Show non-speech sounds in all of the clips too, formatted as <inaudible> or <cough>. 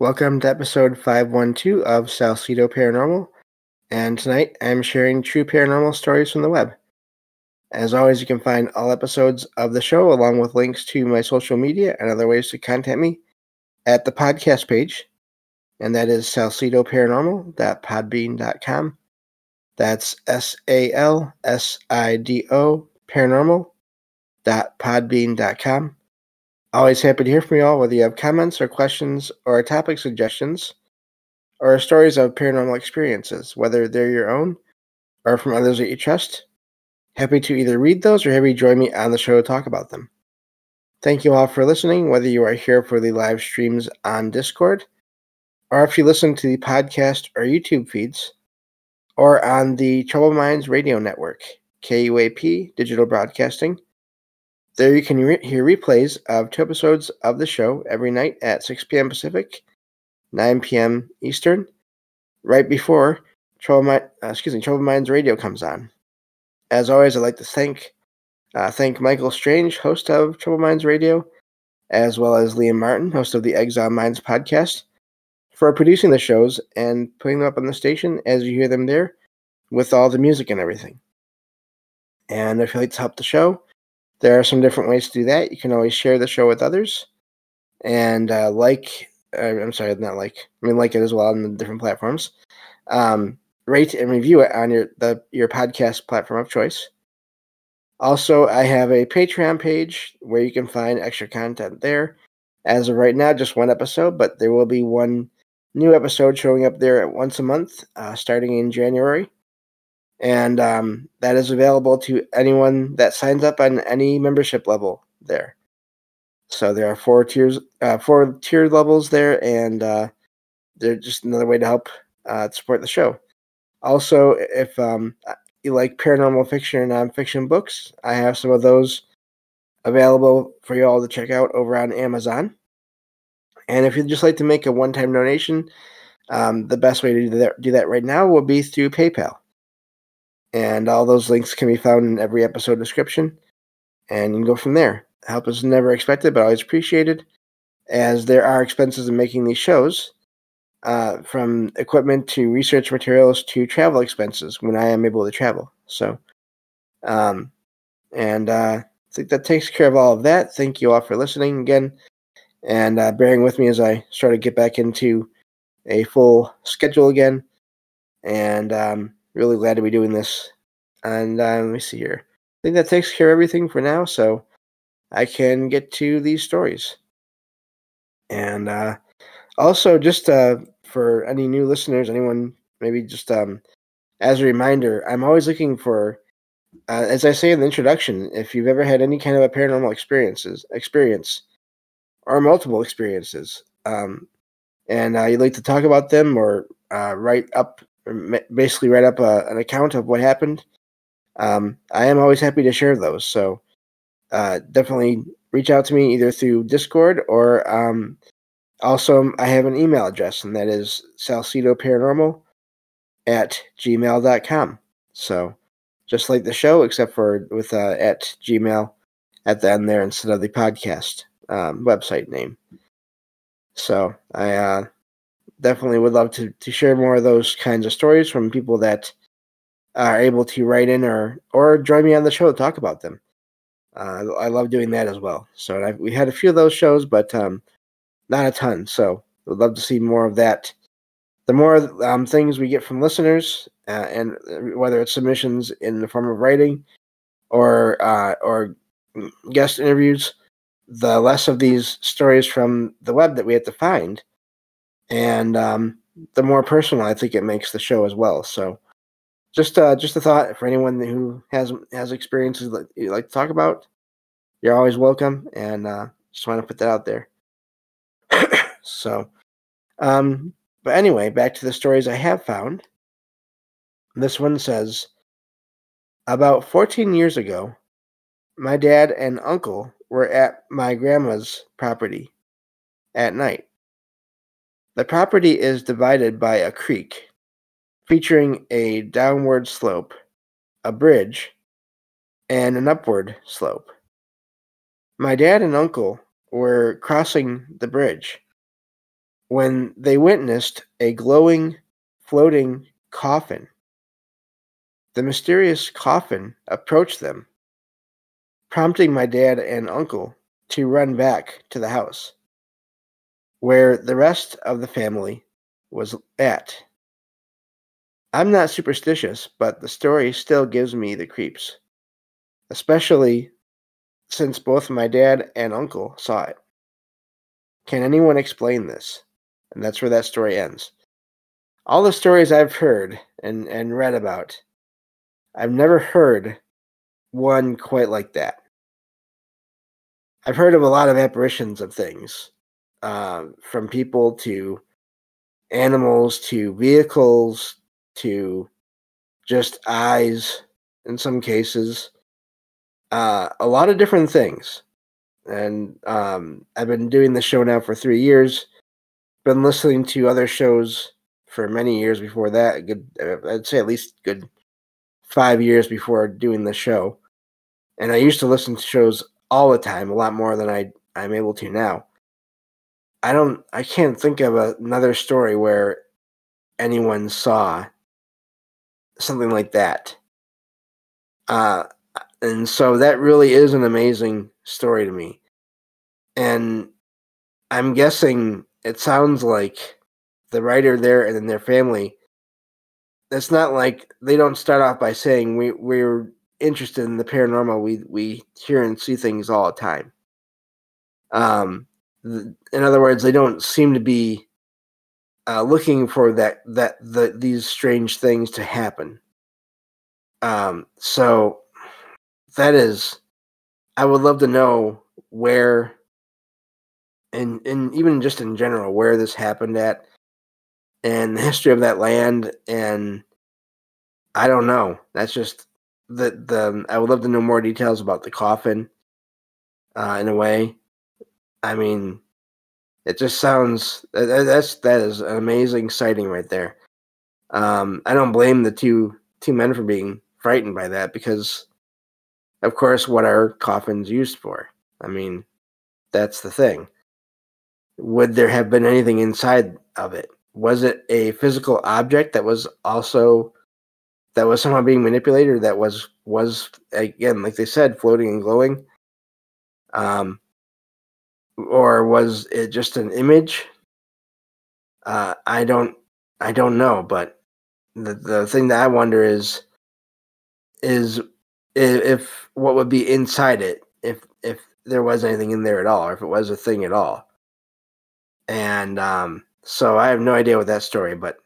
Welcome to episode 512 of Salsido Paranormal, and tonight I'm sharing true paranormal stories from the web. As always, you can find all episodes of the show along with links to my social media and other ways to contact me at the podcast page, and that is salsidoparanormal.podbean.com. That's S A L S I D O paranormal.podbean.com. Always happy to hear from you all, whether you have comments or questions or topic suggestions or stories of paranormal experiences, whether they're your own or from others that you trust. Happy to either read those or have you join me on the show to talk about them. Thank you all for listening, whether you are here for the live streams on Discord or if you listen to the podcast or YouTube feeds or on the Troubled Minds Radio Network, KUAP Digital Broadcasting there you can re- hear replays of two episodes of the show every night at 6 p.m. Pacific, 9 p.m. Eastern, right before Trouble, uh, excuse me, Trouble Minds Radio comes on. As always, I'd like to thank uh, thank Michael Strange, host of Trouble Minds Radio, as well as Liam Martin, host of the Exile Minds podcast, for producing the shows and putting them up on the station as you hear them there with all the music and everything. And if you'd like to help the show, there are some different ways to do that. You can always share the show with others and uh, like, uh, I'm sorry, not like, I mean, like it as well on the different platforms. Um, rate and review it on your the your podcast platform of choice. Also, I have a Patreon page where you can find extra content there. As of right now, just one episode, but there will be one new episode showing up there once a month, uh, starting in January and um, that is available to anyone that signs up on any membership level there. So there are four tiers, uh, four tier levels there, and uh, they're just another way to help uh, support the show. Also, if um, you like paranormal fiction and nonfiction books, I have some of those available for you all to check out over on Amazon. And if you'd just like to make a one-time donation, um, the best way to do that, do that right now will be through PayPal and all those links can be found in every episode description. And you can go from there. Help is never expected, but always appreciated, as there are expenses in making these shows, uh, from equipment to research materials to travel expenses when I am able to travel. So, um, and uh, I think that takes care of all of that. Thank you all for listening again and uh, bearing with me as I start to get back into a full schedule again. And um, really glad to be doing this. And uh, let me see here. I think that takes care of everything for now, so I can get to these stories. And uh, also, just uh, for any new listeners, anyone maybe just um, as a reminder, I'm always looking for, uh, as I say in the introduction, if you've ever had any kind of a paranormal experiences experience or multiple experiences, um, and uh, you'd like to talk about them or uh, write up basically write up a, an account of what happened, um, I am always happy to share those. So uh, definitely reach out to me either through Discord or um, also I have an email address, and that is salsidoparanormal at gmail.com. So just like the show, except for with uh, at gmail at the end there instead of the podcast um, website name. So I uh, definitely would love to to share more of those kinds of stories from people that are able to write in or or join me on the show to talk about them. Uh, I love doing that as well. So I've, we had a few of those shows, but um, not a ton. So would love to see more of that. The more um, things we get from listeners, uh, and whether it's submissions in the form of writing or uh, or guest interviews, the less of these stories from the web that we have to find and um, the more personal I think it makes the show as well. So just uh, just a thought for anyone who has has experiences that you like to talk about. You're always welcome, and uh, just want to put that out there. <coughs> so, um, but anyway, back to the stories I have found. This one says, about 14 years ago, my dad and uncle were at my grandma's property at night. The property is divided by a creek, featuring a downward slope, a bridge, and an upward slope. My dad and uncle were crossing the bridge when they witnessed a glowing, floating coffin. The mysterious coffin approached them, prompting my dad and uncle to run back to the house, where the rest of the family was at. I'm not superstitious, but the story still gives me the creeps, especially since both my dad and uncle saw it. Can anyone explain this? And that's where that story ends. All the stories I've heard and, and read about, I've never heard one quite like that. I've heard of a lot of apparitions of things, uh, from people to animals to vehicles to just eyes in some cases. Uh, a lot of different things. And um, I've been doing the show now for three years. Been listening to other shows for many years before that. Good, uh, I'd say at least good five years before doing the show. And I used to listen to shows all the time, a lot more than I I'm able to now. I don't I can't think of another story where anyone saw something like that. Uh, and so that really is an amazing story to me. And I'm guessing it sounds like the writer there and then their family. It's not like they don't start off by saying we we're interested in the paranormal. We we hear and see things all the time. Um, in other words, they don't seem to be uh, looking for that that the these strange things to happen. Um, so that is, I would love to know where, and and even just in general, where this happened at, and the history of that land, and I don't know. That's just the the. I would love to know more details about the coffin. Uh, in a way, I mean, it just sounds that's that is an amazing sighting right there. Um, I don't blame the two two men for being frightened by that because, of course, what are coffins used for? I mean, that's the thing. Would there have been anything inside of it? Was it a physical object that was also that was somehow being manipulated? that was was again, like they said, floating and glowing. Um, or was it just an image? Uh, I don't, I don't know. But the the thing that I wonder is, is if what would be inside it if if there was anything in there at all, or if it was a thing at all. And um, so I have no idea what that story, but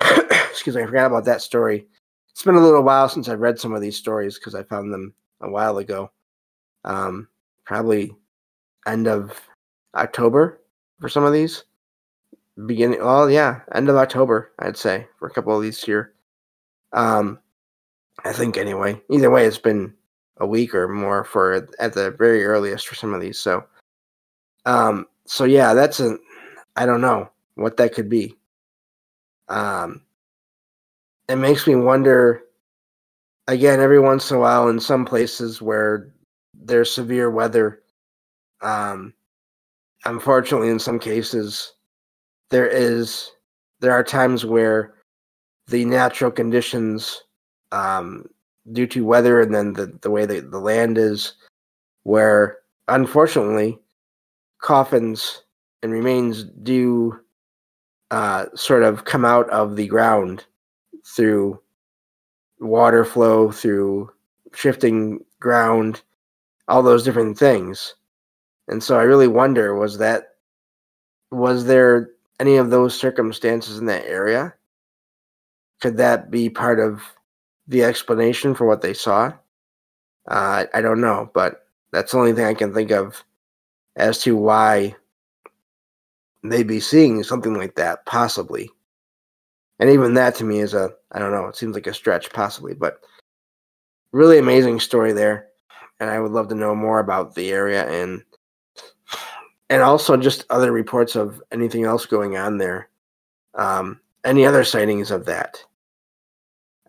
<coughs> excuse me, I forgot about that story. It's been a little while since I've read some of these stories because I found them a while ago. Um, probably end of October for some of these. Beginning, well, yeah, end of October, I'd say, for a couple of these here. Um, I think anyway. Either way, it's been a week or more for at the very earliest for some of these. So, um, so yeah, that's a, I don't know what that could be. Um, it makes me wonder. Again, every once in a while, in some places where there's severe weather, um, unfortunately, in some cases, there is there are times where the natural conditions, um, due to weather and then the, the way that the land is, where unfortunately coffins and remains do uh, sort of come out of the ground through water flow, through shifting ground, all those different things. And so I really wonder was that was there any of those circumstances in that area? Could that be part of the explanation for what they saw? Uh, I don't know, but that's the only thing I can think of as to why they'd be seeing something like that, possibly. And even that to me is a, I don't know, it seems like a stretch, possibly, but really amazing story there. And I would love to know more about the area and and also just other reports of anything else going on there. Um, any other sightings of that?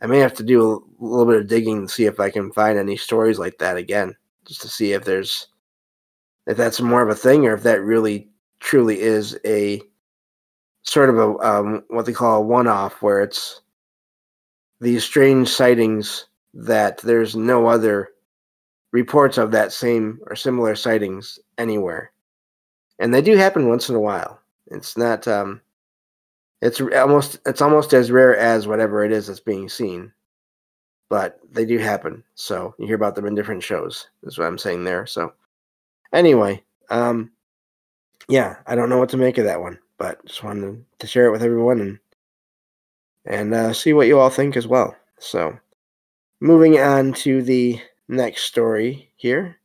I may have to do a little bit of digging to see if I can find any stories like that again, just to see if there's if that's more of a thing or if that really truly is a sort of a um, what they call a one-off, where it's these strange sightings that there's no other reports of that same or similar sightings anywhere, and they do happen once in a while. It's not um, it's almost it's almost as rare as whatever it is that's being seen, but they do happen. So you hear about them in different shows. Is what I'm saying there. So anyway, um, yeah, I don't know what to make of that one, but just wanted to share it with everyone and and uh, see what you all think as well. So moving on to the next story here.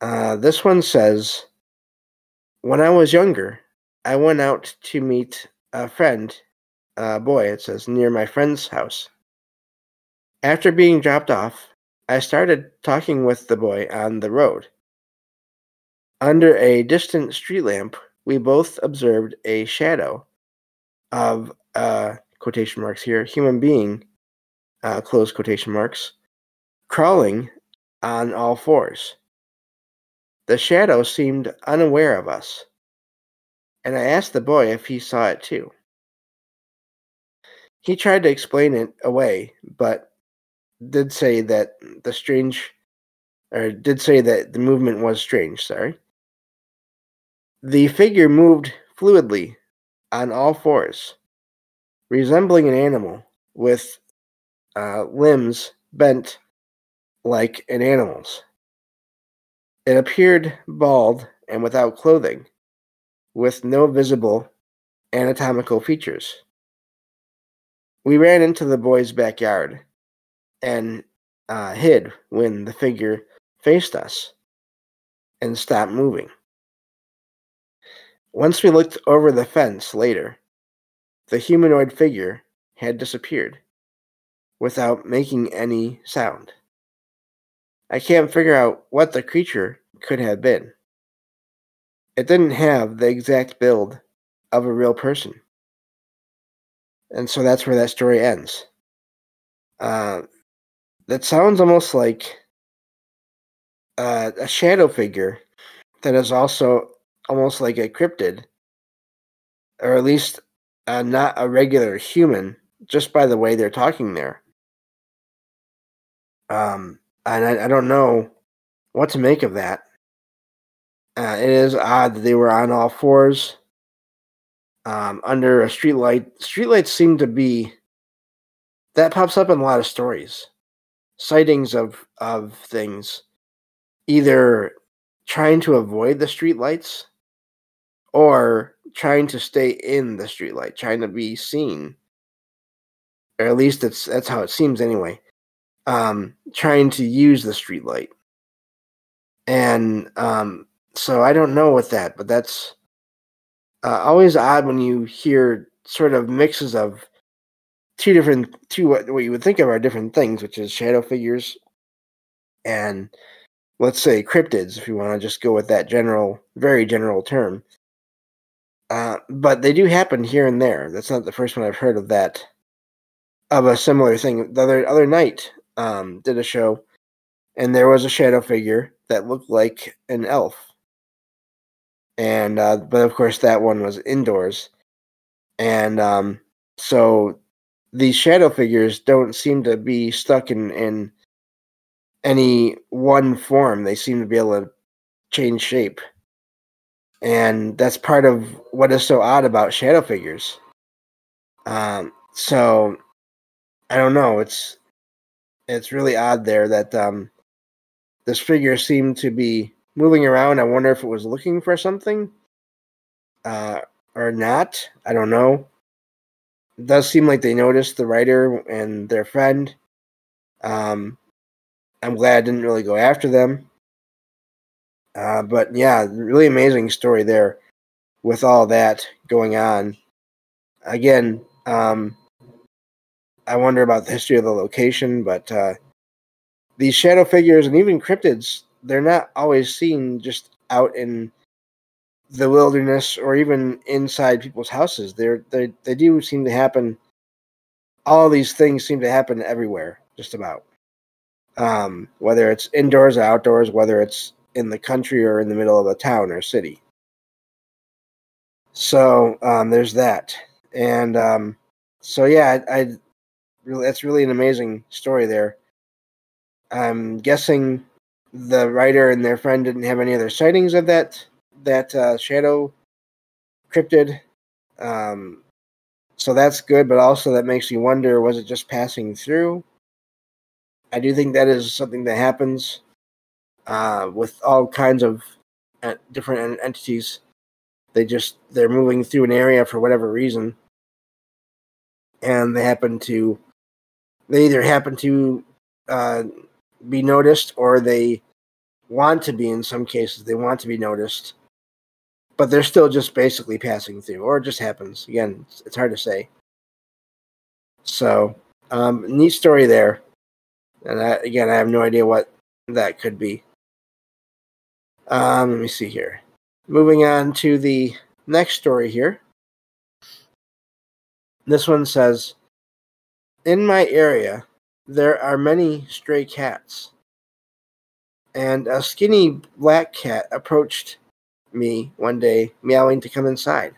Uh, this one says, when I was younger, I went out to meet a friend, a boy, it says, near my friend's house. After being dropped off, I started talking with the boy on the road. Under a distant street lamp, we both observed a shadow of, uh, quotation marks here, human being, uh, close quotation marks, crawling on all fours. The shadow seemed unaware of us and I asked the boy if he saw it too. He tried to explain it away, but did say that the strange, or did say that the movement was strange, sorry. The figure moved fluidly on all fours, resembling an animal with uh, limbs bent like an animal's. It appeared bald and without clothing with no visible anatomical features. We ran into the boy's backyard and uh, hid when the figure faced us and stopped moving. Once we looked over the fence later, the humanoid figure had disappeared without making any sound. I can't figure out what the creature could have been. It didn't have the exact build of a real person. And so that's where that story ends. Uh, that sounds almost like uh, a shadow figure that is also almost like a cryptid, or at least uh, not a regular human, just by the way they're talking there. Um, and I, I don't know what to make of that. Uh, it is odd that they were on all fours um, under a streetlight. Streetlights seem to be that pops up in a lot of stories, sightings of of things, either trying to avoid the streetlights or trying to stay in the streetlight, trying to be seen, or at least that's that's how it seems anyway. Um, trying to use the streetlight, and um, so I don't know with that, but that's uh, always odd when you hear sort of mixes of two different two what, what you would think of are different things, which is shadow figures and let's say cryptids, if you want to just go with that general, very general term. Uh, but they do happen here and there. That's not the first one I've heard of that, of a similar thing. The other other night, um, did a show, and there was a shadow figure that looked like an elf and uh, but of course that one was indoors, and um, so these shadow figures don't seem to be stuck in in any one form. They seem to be able to change shape, and that's part of what is so odd about shadow figures. Um, so I don't know. It's it's really odd there that um, this figure seemed to be moving around. I wonder if it was looking for something uh, or not. I don't know. It does seem like they noticed the writer and their friend. Um, I'm glad I didn't really go after them. Uh, but yeah, really amazing story there with all that going on. Again, um, I wonder about the history of the location, but uh, these shadow figures and even cryptids they're not always seen just out in the wilderness or even inside people's houses. They're they they do seem to happen. All these things seem to happen everywhere, just about. Um, whether it's indoors or outdoors, whether it's in the country or in the middle of a town or city. So um, there's that, and um, so yeah, I, I really that's really an amazing story there. I'm guessing the writer and their friend didn't have any other sightings of that that uh, shadow cryptid. Um, so that's good, but also that makes you wonder: was it just passing through? I do think that is something that happens uh, with all kinds of uh, different entities. They just they're moving through an area for whatever reason, and they happen to they either happen to uh, be noticed or they want to be in some cases they want to be noticed but they're still just basically passing through or it just happens. Again it's, it's hard to say. So um, neat story there. And I, again i have no idea what that could be. Um, let me see here. Moving on to the next story here. This one says in my area there are many stray cats and a skinny black cat approached me one day, meowing to come inside.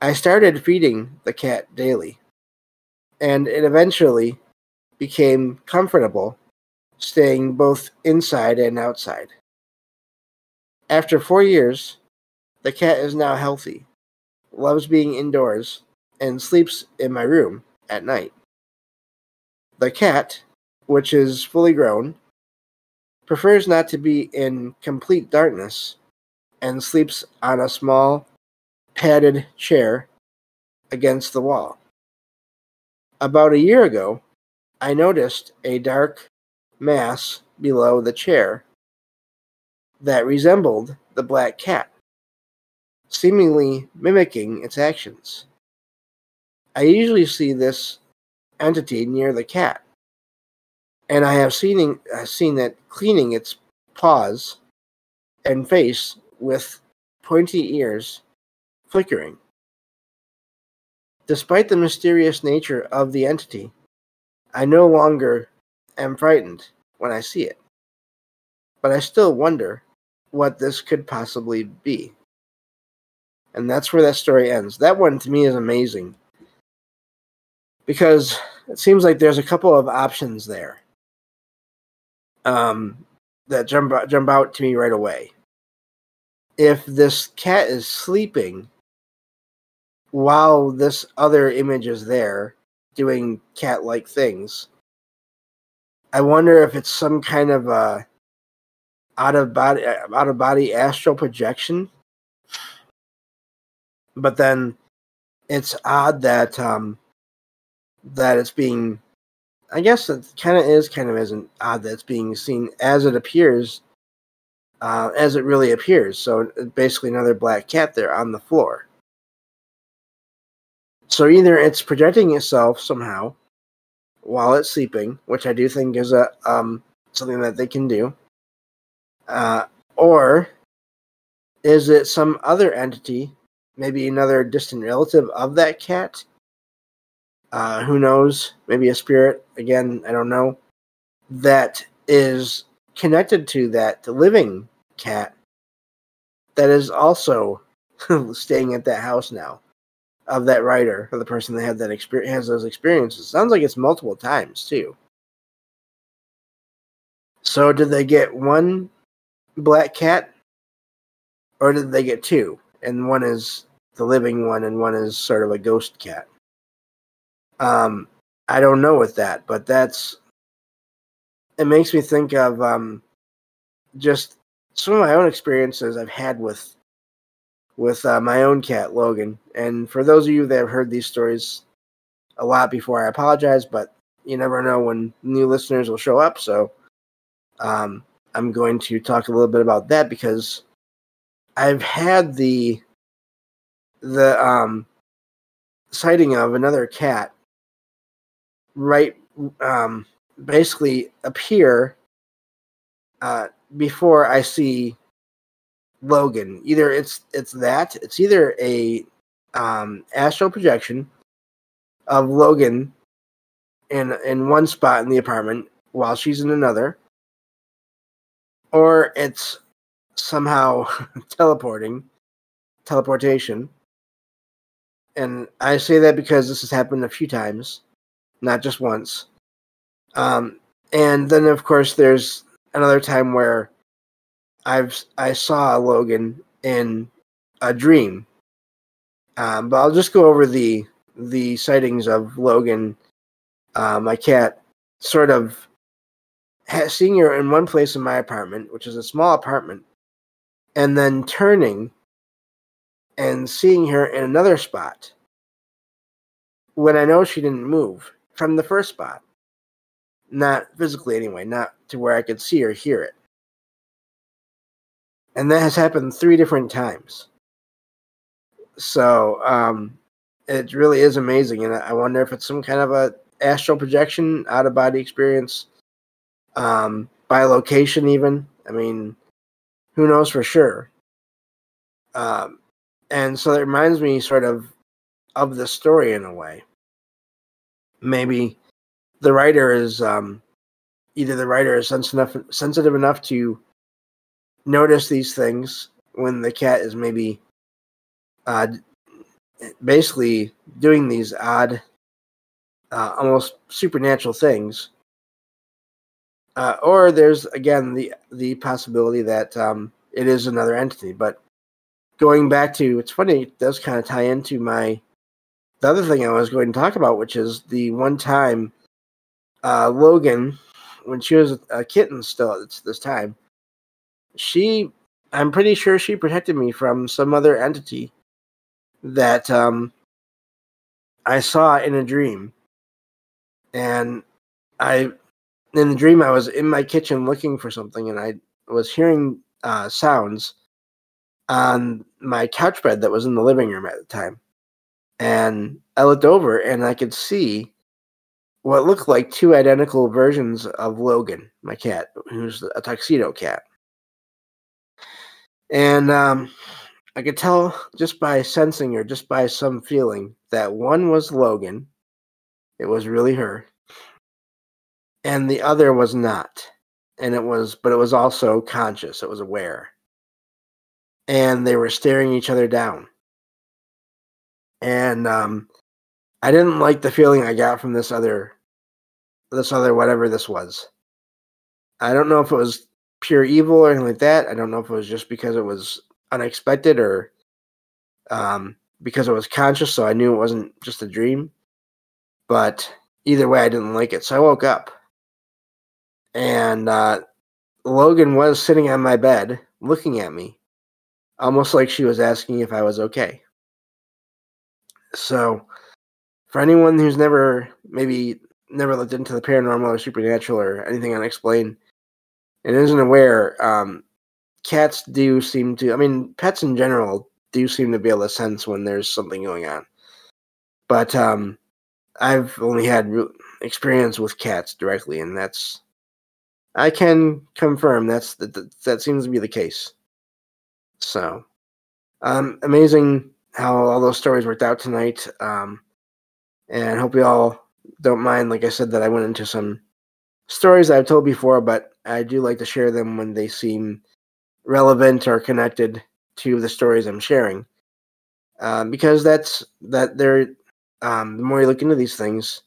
I started feeding the cat daily, and it eventually became comfortable staying both inside and outside. After four years, the cat is now healthy, loves being indoors, and sleeps in my room at night. The cat, which is fully grown, prefers not to be in complete darkness and sleeps on a small, padded chair against the wall. About a year ago, I noticed a dark mass below the chair that resembled the black cat, seemingly mimicking its actions. I usually see this entity near the cat, and I have seen seen it cleaning its paws and face with pointy ears flickering. Despite the mysterious nature of the entity, I no longer am frightened when I see it. But I still wonder what this could possibly be. And that's where that story ends. That one to me is amazing. Because it seems like there's a couple of options there um, that jump jump out to me right away. If this cat is sleeping while this other image is there doing cat-like things, I wonder if it's some kind of a out of body out of body astral projection. But then it's odd that um that it's being I guess it kind of is, kind of isn't odd that it's being seen as it appears, uh, as it really appears. So basically, another black cat there on the floor. So either it's projecting itself somehow while it's sleeping, which I do think is a um, something that they can do, uh, or is it some other entity, maybe another distant relative of that cat, uh, who knows? Maybe a spirit. Again, I don't know. That is connected to that living cat that is also <laughs> staying at that house now of that writer or the person that had that experience has those experiences. Sounds like it's multiple times too. So did they get one black cat or did they get two? And one is the living one and one is sort of a ghost cat. Um, I don't know with that, but that's it makes me think of um, just some of my own experiences I've had with with uh, my own cat Logan. And for those of you that have heard these stories a lot before, I apologize, but you never know when new listeners will show up. So um, I'm going to talk a little bit about that because I've had the the um, sighting of another cat right um, basically appear uh, before I see Logan. Either it's it's that it's either a um, astral projection of Logan in in one spot in the apartment while she's in another, or it's somehow <laughs> teleporting teleportation. And I say that because this has happened a few times, not just once. Um, and then, of course, there's another time where I've I saw Logan in a dream. Um, but I'll just go over the the sightings of Logan, uh, my cat, sort of seeing her in one place in my apartment, which is a small apartment, and then turning and seeing her in another spot when I know she didn't move from the first spot. Not physically, anyway, not to where I could see or hear it. And that has happened three different times. So, um, it really is amazing. And I wonder if it's some kind of a astral projection, out of body experience, um, by location, even. I mean, who knows for sure? Um, and so it reminds me sort of of the story in a way. Maybe the writer is um, either the writer is sensitive enough, sensitive enough to notice these things when the cat is maybe uh, basically doing these odd, uh, almost supernatural things. Uh, or there's again the the possibility that um, it is another entity. But going back to it's funny, it does kind of tie into my the other thing I was going to talk about, which is the one time uh, Logan, when she was a kitten still at this time, she, I'm pretty sure she protected me from some other entity that um, I saw in a dream. And I, in the dream, I was in my kitchen looking for something and I was hearing uh, sounds on my couch bed that was in the living room at the time. And I looked over and I could see what looked like two identical versions of Logan, my cat, who's a tuxedo cat. And um, I could tell just by sensing or just by some feeling that one was Logan. It was really her. And the other was not. And it was, but it was also conscious. It was aware. And they were staring each other down. And um, I didn't like the feeling I got from this other, this other whatever this was. I don't know if it was pure evil or anything like that. I don't know if it was just because it was unexpected or um, because it was conscious, so I knew it wasn't just a dream. But either way, I didn't like it. So I woke up. And uh, Logan was sitting on my bed looking at me, almost like she was asking if I was okay. So, for anyone who's never, maybe never looked into the paranormal or supernatural or anything unexplained, and isn't aware, um, cats do seem to. I mean, pets in general do seem to be able to sense when there's something going on. But um, I've only had experience with cats directly, and that's I can confirm that's that that seems to be the case. So, um, amazing how all those stories worked out tonight. Um, and hope you all don't mind. Like I said, that I went into some stories I've told before, but I do like to share them when they seem relevant or connected to the stories I'm sharing. Um, because that's that they're um, the more you look into these things,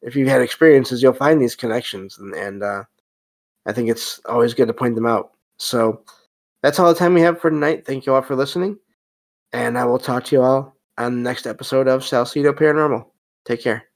if you've had experiences, you'll find these connections, and, and uh, I think it's always good to point them out. So that's all the time we have for tonight. Thank you all for listening, and I will talk to you all on the next episode of Salsido Paranormal. Take care.